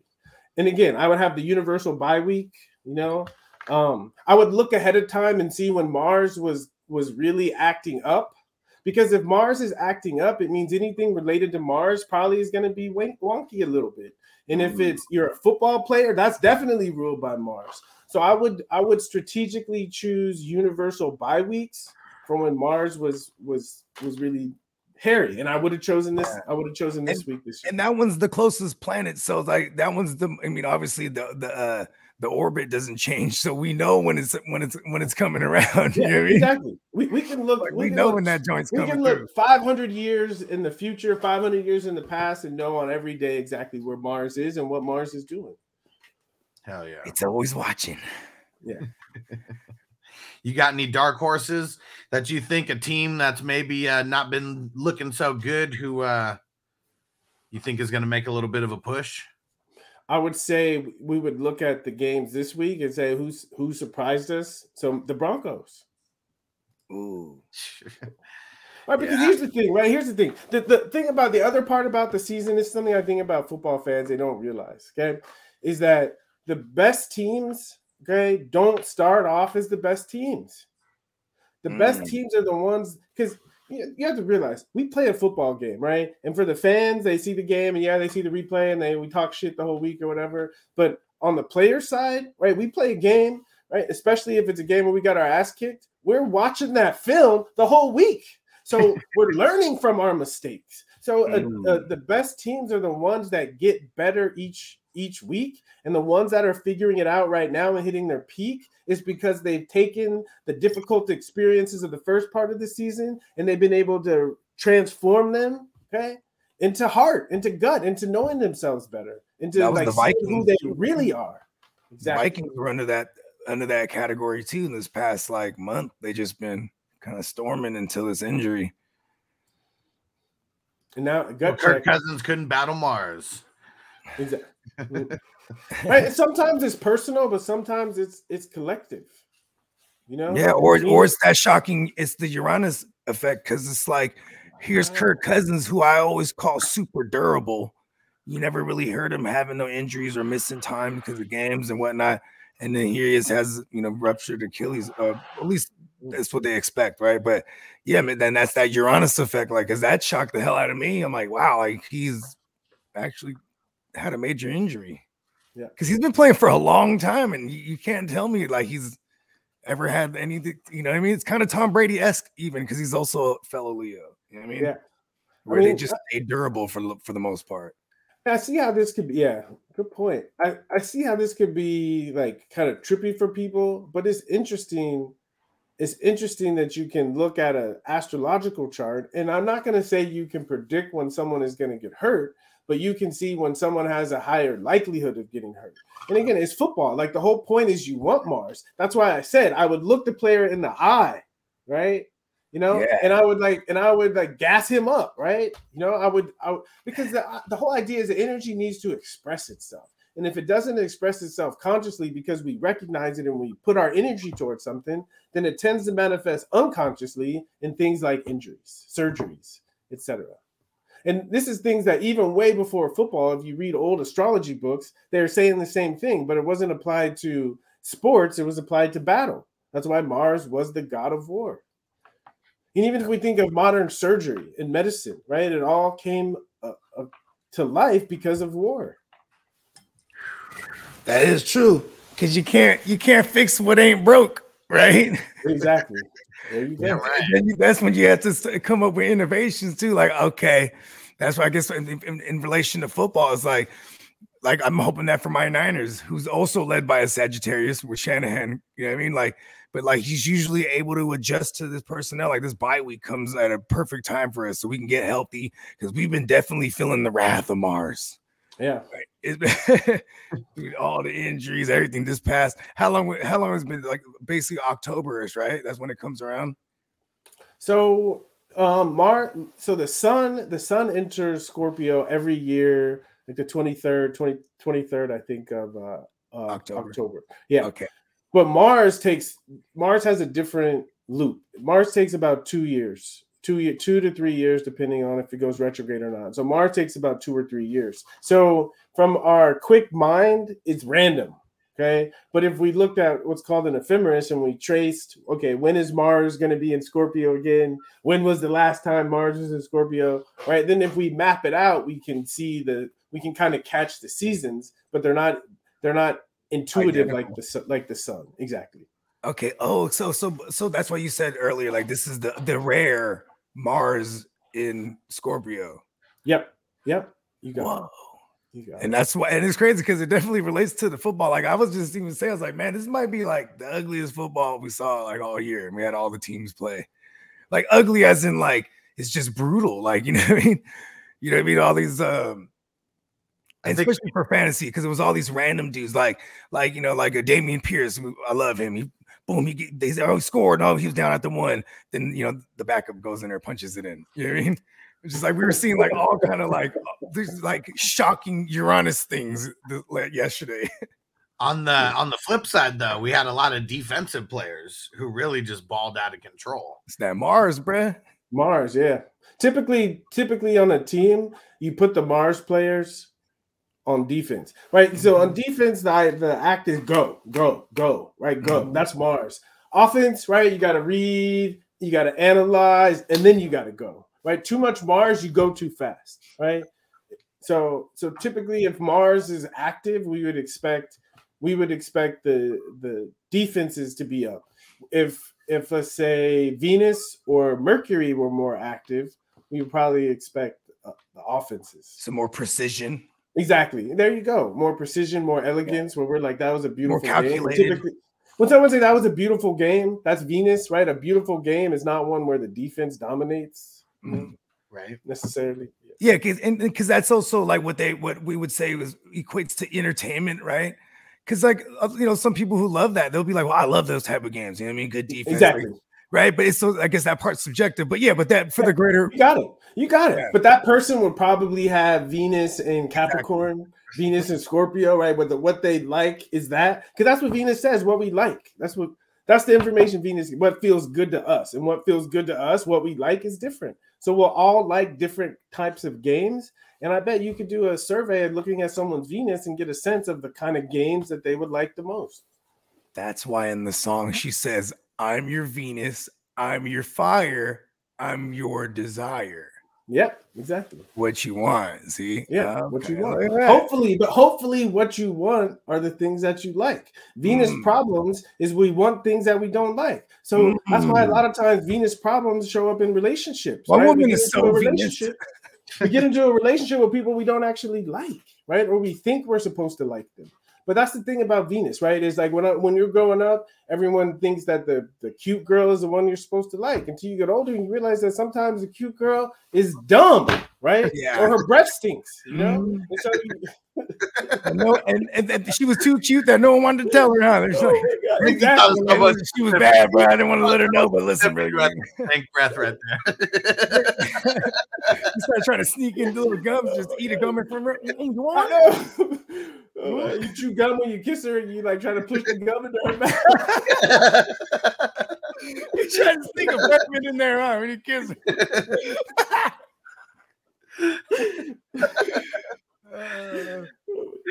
And again, I would have the universal bye week. You know, um, I would look ahead of time and see when Mars was was really acting up. Because if Mars is acting up, it means anything related to Mars probably is going to be wonky a little bit. And if it's you're a football player, that's definitely ruled by Mars. So I would I would strategically choose universal bye weeks from when Mars was was was really hairy, and I would have chosen this. I would have chosen this week this year. And that one's the closest planet, so like that one's the. I mean, obviously the the uh, the orbit doesn't change, so we know when it's when it's when it's coming around. you know Yeah, I mean? exactly. We, we can look. Like, we we can know look- when that joint's We coming can through. look 500 years in the future, 500 years in the past, and know on every day exactly where Mars is and what Mars is doing. Hell yeah. It's always watching. Yeah. you got any dark horses that you think a team that's maybe uh, not been looking so good who uh, you think is going to make a little bit of a push? I would say we would look at the games this week and say who's who surprised us. So the Broncos. Ooh. Right, because Yeah. here's the thing, right? Here's the thing. The, the thing about the other part about the season is something I think about football fans they don't realize, okay? Is that the best teams, okay, don't start off as the best teams. The best Mm. teams are the ones because you, you have to realize we play a football game, right? And for the fans, they see the game and yeah, they see the replay and they we talk shit the whole week or whatever. But on the player side, right, we play a game, right? Especially if it's a game where we got our ass kicked, we're watching that film the whole week. So we're learning from our mistakes. So uh, uh, Mm. the best teams are the ones that get better each each week, and the ones that are figuring it out right now and hitting their peak is because they've taken the difficult experiences of the first part of the season and they've been able to transform them, okay, into heart, into gut, into knowing themselves better, into like the who they really are. The Exactly. Vikings were under that under that category too in this past like month. They just been kind of storming until this injury. And now Well, gut Kirk check. Cousins couldn't battle Mars. Exactly. right. Sometimes it's personal, but sometimes it's it's collective. You know? Yeah, or or it's that shocking. It's the Uranus effect because it's like here's Kirk Cousins, who I always call super durable. You never really heard him having no injuries or missing time because of games and whatnot. And then here he is has you know ruptured Achilles. Uh, at least that's what they expect, right? But yeah, man, then that's that Uranus effect. Like, cause that shocked the hell out of me. I'm like, wow, like he's actually had a major injury. Yeah. Because he's been playing for a long time, and you, you can't tell me like he's ever had anything. You know, what I mean, it's kind of Tom Brady esque even because he's also a fellow Leo. You know what I mean? Yeah. Where I they mean, just stay durable for the- for the most part. I see how this could be. Yeah, good point. I, I see how this could be like kind of trippy for people, but it's interesting. It's interesting that you can look at an astrological chart, and I'm not going to say you can predict when someone is going to get hurt, but you can see when someone has a higher likelihood of getting hurt. And again, it's football. Like the whole point is you want Mars. That's why I said I would look the player in the eye, right? You know, Yeah. and I would like, and I would like gas him up, right? You know, I would, I would because the, the whole idea is the energy needs to express itself. And if it doesn't express itself consciously because we recognize it and we put our energy towards something, then it tends to manifest unconsciously in things like injuries, surgeries, etc. And this is things that even way before football, if you read old astrology books, they're saying the same thing, but it wasn't applied to sports, it was applied to battle. That's why Mars was the god of war. And even if we think of modern surgery and medicine, right, it all came uh, uh, to life because of war. That is true. Cause you can't you can't fix what ain't broke, right? Exactly. There you go. Right. That's when you have to come up with innovations too. Like, okay, that's why I guess in, in, in relation to football, it's like, like I'm hoping that for my Niners, who's also led by a Sagittarius with Shanahan. You know what I mean? Like, but like he's usually able to adjust to this personnel. Like this bye week comes at a perfect time for us, so we can get healthy because we've been definitely feeling the wrath of Mars. Yeah. It's been all the injuries, everything this past. How long? How long has it been like basically Octoberish, right? That's when it comes around. So um Mar so the sun the sun enters Scorpio every year, like the 23rd, 20, 23rd, I think of uh, uh October. October. Yeah. Okay. But Mars takes Mars has a different loop. Mars takes about two years, two year, two to three years, depending on if it goes retrograde or not. So Mars takes about two or three years. So from our quick mind, it's random. Okay. But if we looked at what's called an ephemeris and we traced, okay, when is Mars going to be in Scorpio again? When was the last time Mars was in Scorpio? Right. Then if we map it out, we can see the we can kind of catch the seasons, but they're not they're not intuitive like the like the sun. Exactly. Okay. Oh, so so so that's why you said earlier, like this is the the rare Mars in Scorpio. Yep. Yep. You got Whoa. it. You got And it. that's why, and it's crazy because it definitely relates to the football. Like I was just even saying, I was like, man, this might be like the ugliest football we saw like all year. And we had all the teams play, like ugly as in like it's just brutal. Like you know what I mean? You know what I mean? All these, um, especially for fantasy because it was all these random dudes, like like you know, like a Dameon Pierce. I love him. He boom, he get, they say, oh, he scored. No, he was down at the one. Then you know the backup goes in there, punches it in. You know what I mean? It's just like we were seeing like all kind of like uh, these like shocking Uranus things yesterday. On the on the flip side, though, we had a lot of defensive players who really just balled out of control. It's that Mars, bruh. Mars, yeah. Typically, typically on a team, you put the Mars players on defense, right? So on defense, the the act is go, go, go, right? Go. Mhm. That's Mars. Offense, right? You got to read, you got to analyze, and then you got to go, right? Too much Mars, you go too fast, right? So, so typically, if Mars is active, we would expect we would expect the the defenses to be up. If if let's say Venus or Mercury were more active, we would probably expect uh, the offenses. Some more precision. Exactly. There you go. More precision, more elegance. Where we're like, that was a beautiful game. And calculated. Typically, when someone say that was a beautiful game, that's Venus, right? A beautiful game is not one where the defense dominates Mhm. Right. necessarily. Yeah, because and because that's also like what they what we would say was equates to entertainment, right? Because like you know, some people who love that they'll be like, "Well, I love those type of games." You know what I mean? Good defense, like, Exactly. Right? But it's so I guess that part's subjective. But yeah, but that for the greater You got it. You got it. Yeah. But that person would probably have Venus and Capricorn, Venus and Scorpio, right? What the, what they like is that because that's what Venus says. What we like. That's what that's the information Venus. What feels good to us, and what feels good to us, what we like is different. So we'll all like different types of games. And I bet you could do a survey of looking at someone's Venus and get a sense of the kind of games that they would like the most. That's why in the song she says, I'm your Venus, I'm your fire, I'm your desire. Yeah, exactly. What you want, see? Yeah, what you want. that. Hopefully, but hopefully, what you want are the things that you like. Venus Mm. problems is we want things that we don't like. So that's why a Mm. lot of times Venus problems show up in relationships. My right? woman is so a relationship. we get into a relationship with people we don't actually like, right? Or we think we're supposed to like them. But that's the thing about Venus, right? Is like when I, when you're growing up, everyone thinks that the, the cute girl is the one you're supposed to like. Until you get older, and you realize that sometimes the cute girl is dumb, right? Yeah. Or her breath stinks, you know. Mhm. And so you, no, and, and, and she was too cute that no one wanted to tell her. Huh? There's Oh like, God, exactly. thought was- she was bad, bro. I didn't want to let her know, but listen, bro. Right. Thank breath right there. You start trying to sneak in little gums, just eat a gum from her. Mm, you I know. Oh, you chew gum when you kiss her, and you like try to push the gum into her mouth. You try to sneak a Bergman in there, huh? When you kiss her. Uh,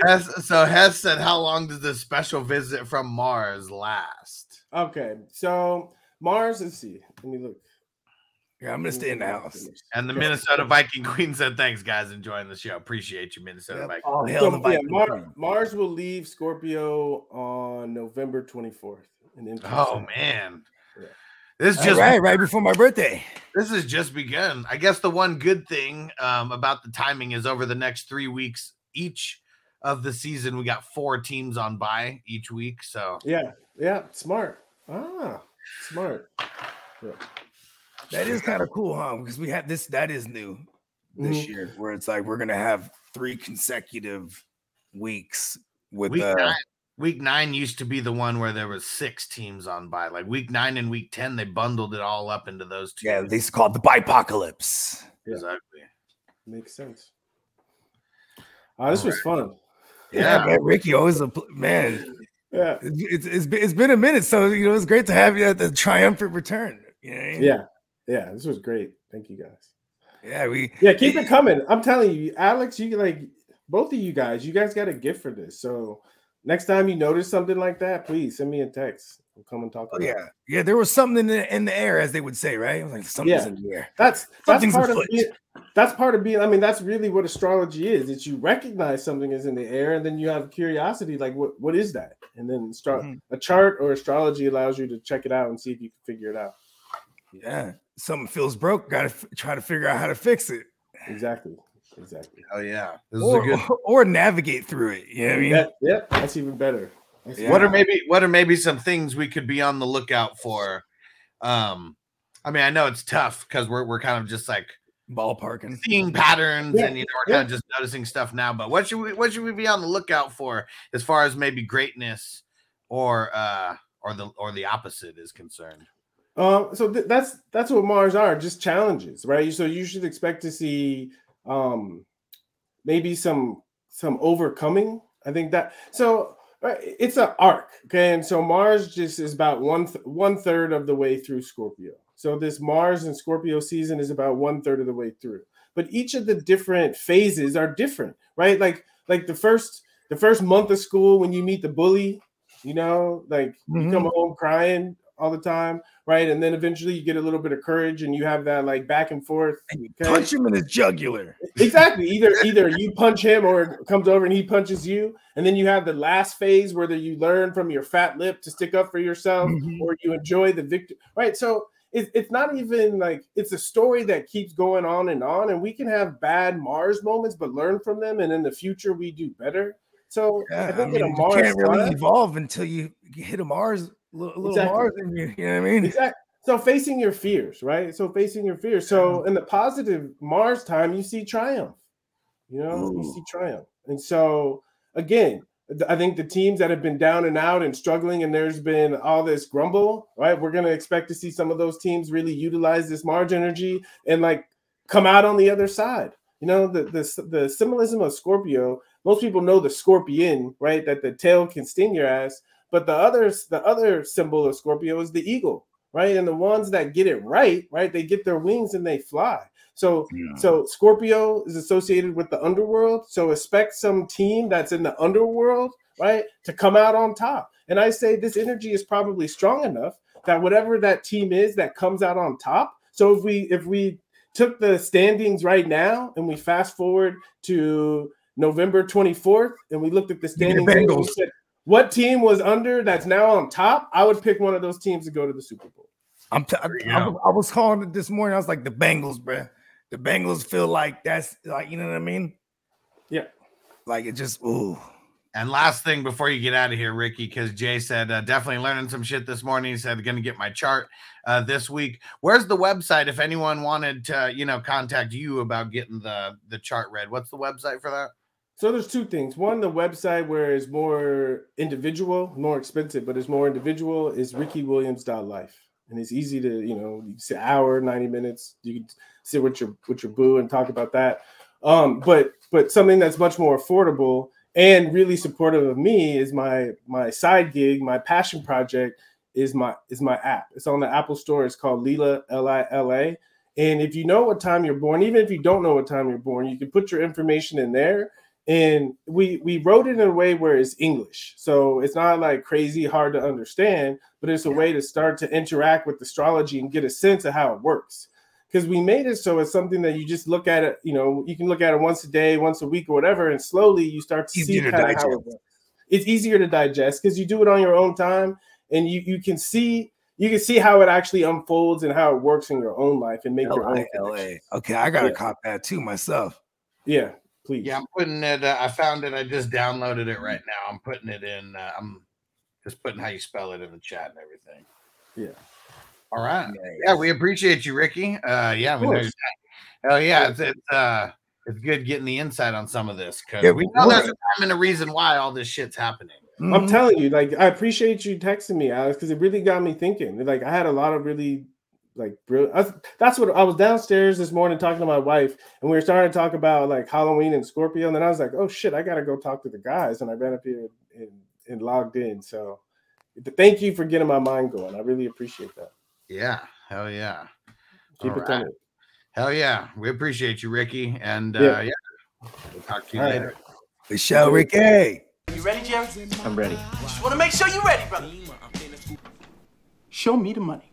Hess, so Hess said, "How long does this special visit from Mars last?" okay, so Mars. Let's see. Let me look. Yeah, I'm gonna stay in the house. And the Minnesota Viking Queen said, "Thanks, guys, enjoying the show. Appreciate you, Minnesota Yep. Viking." All hell So, the yeah, Viking Mar- Mars will leave Scorpio on November 24th. And Oh man, Yeah. this All just right, right before my birthday. this has just begun. I guess the one good thing um, about the timing is over the next three weeks each of the season, we got four teams on by each week. So Yeah, yeah, smart. Ah, smart. That is kind of cool, huh? Because we had this. That is new this Mhm. year, where it's like we're gonna have three consecutive weeks with week uh, nine, week nine used to be the one where there was six teams on by. Like week nine and week ten, they bundled it all up into those two. yeah, they called it the bipocalypse. exactly. Makes sense. Ah, this was fun. Yeah, Yeah. man, Ricky always a man. Yeah, It's, it's, it's been, it's been a minute, so you know it's great to have you at the triumphant return. You know what I mean? yeah, yeah. This was great. Thank you guys. yeah. We Yeah, keep it coming. I'm telling you, Alex, you like both of you guys, you guys got a gift for this. So next time you notice something like that, please send me a text. We'll come and talk oh, about it. yeah, yeah. There was something in the in the air, as they would say, right? Like something's Yeah. in the air. That's that's part of being, that's part of being. I mean, that's really what astrology is. It's you recognize something is in the air, and then you have curiosity, like what what is that? And then start Mhm. a chart or astrology allows you to check it out and see if you can figure it out. Yeah, something feels broke. Got to f- try to figure out how to fix it, Exactly. Exactly. Oh yeah, this is a or, good. or navigate through it. You know what I mean? Yeah, yeah, that's even better. That's Yeah. What are maybe what are maybe some things we could be on the lookout for? Um, I mean, I know it's tough because we're we're kind of just like Ballparking. seeing patterns Yeah, and you know we're kind of just noticing stuff now. But what should we what should we be on the lookout for as far as maybe greatness or uh or the or the opposite is concerned? Um, so th- that's that's what Mars are, just challenges, right? So you should expect to see um maybe some some overcoming. I think that so right, it's an arc, okay, and so Mars just is about one th- one third of the way through Scorpio. So this Mars and Scorpio season is about one third of the way through. But each of the different phases are different, right? Like like the first the first month of school when you meet the bully, you know, like you come home crying all the time, right? And then eventually you get a little bit of courage and you have that like back and forth. And Okay. punch him in his jugular. Exactly. Either either you punch him or it comes over and he punches you. And then you have the last phase where the- you learn from your fat lip to stick up for yourself Mhm. or you enjoy the victory. Right. So it, it's not even like it's a story that keeps going on and on. And we can have bad Mars moments, but learn from them. And in the future, we do better. So Yeah, I I, mean, in a you can't really evolve until you hit a Mars, little, little Exactly. Mars in you. You know what I mean? Exactly. So facing your fears, right? So facing your fears. So in the positive Mars time, you see triumph. You know, you see triumph. And so again, I think the teams that have been down and out and struggling, and there's been all this grumble, right? We're gonna expect to see some of those teams really utilize this Mars energy and like come out on the other side. You know, the the the symbolism of Scorpio. Most people know the scorpion, right? That the tail can sting your ass. But the others, the other symbol of Scorpio is the eagle, right? And the ones that get it right, right, they get their wings and they fly. So, so Scorpio is associated with the underworld. So expect some team that's in the underworld, right, to come out on top. And I say this energy is probably strong enough that whatever that team is that comes out on top. So if we if we took the standings right now and we fast forward to November 24th and we looked at the standings, said, what team was under that's now on top? I would pick one of those teams to go to the Super Bowl. I'm t- I, I, I was calling it this morning. I was like, the Bengals, bro. The Bengals feel like that's like, you know what I mean? Yeah. Like it just, ooh. And last thing before you get out of here, Ricky, because Jay said uh, definitely learning some shit this morning. He said going to get my chart uh, this week. Where's the website if anyone wanted to, you know, contact you about getting the the chart read? What's the website for that? So there's two things. One, the website where it's more individual, more expensive, but it's more individual is rickywilliams.life. And it's easy to, you know, you sit hour, 90 minutes, you can sit with your with your boo and talk about that. Um, but but something that's much more affordable and really supportive of me is my my side gig, my passion project is my is my app. It's on the Apple Store. It's called Lila L I L A. And if you know what time you're born, even if you don't know what time you're born, you can put your information in there. And we we wrote it in a way where it's English, so it's not like crazy hard to understand, but it's a way to start to interact with astrology and get a sense of how it works because we made it so it's something that you just look at it, you know, you can look at it once a day, once a week, or whatever, and slowly you start to see kind of how it works. It's easier to digest because you do it on your own time, and you you can see you can see how it actually unfolds and how it works in your own life and make your own. LA. Okay, I gotta yeah. cop that too myself. Yeah, please. Yeah, I'm putting it. Uh, I found it. I just downloaded it right now. I'm putting it in. Uh, I'm just putting how you spell it in the chat and everything. Yeah. All right. Yeah, we appreciate you, Ricky. Uh, yeah, we know. Hell yeah, it's, it's uh, it's good getting the insight on some of this because yeah, we know there's a time and a reason why all this shit's happening. Mm-hmm. I'm telling you, like, I appreciate you texting me, Alex, because it really got me thinking. Like, I had a lot of really like brilliant. That's what I was downstairs this morning talking to my wife, and we were starting to talk about like Halloween and Scorpio. And then I was like, oh shit, I gotta go talk to the guys. And I ran up here and, and logged in. So thank you for getting my mind going. I really appreciate that. Yeah. Hell yeah. Keep All it coming. Hell yeah. We appreciate you, Ricky. And yeah, uh, yeah. we'll talk to you All later. Right. We shall, Ricky. You ready, Jerry? I'm ready. Just want to make sure you're ready, brother. Show me the money.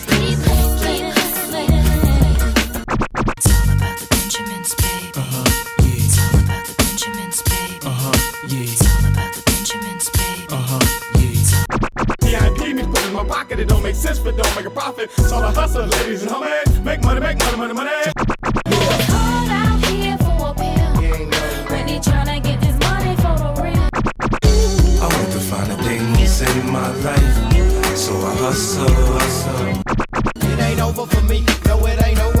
Pocket. It don't make sense, but don't make a profit. So I hustle, ladies and homies. Make money, make money, money, money. I want to find a thing to save my life. So I hustle, hustle. It ain't over for me. No, it ain't over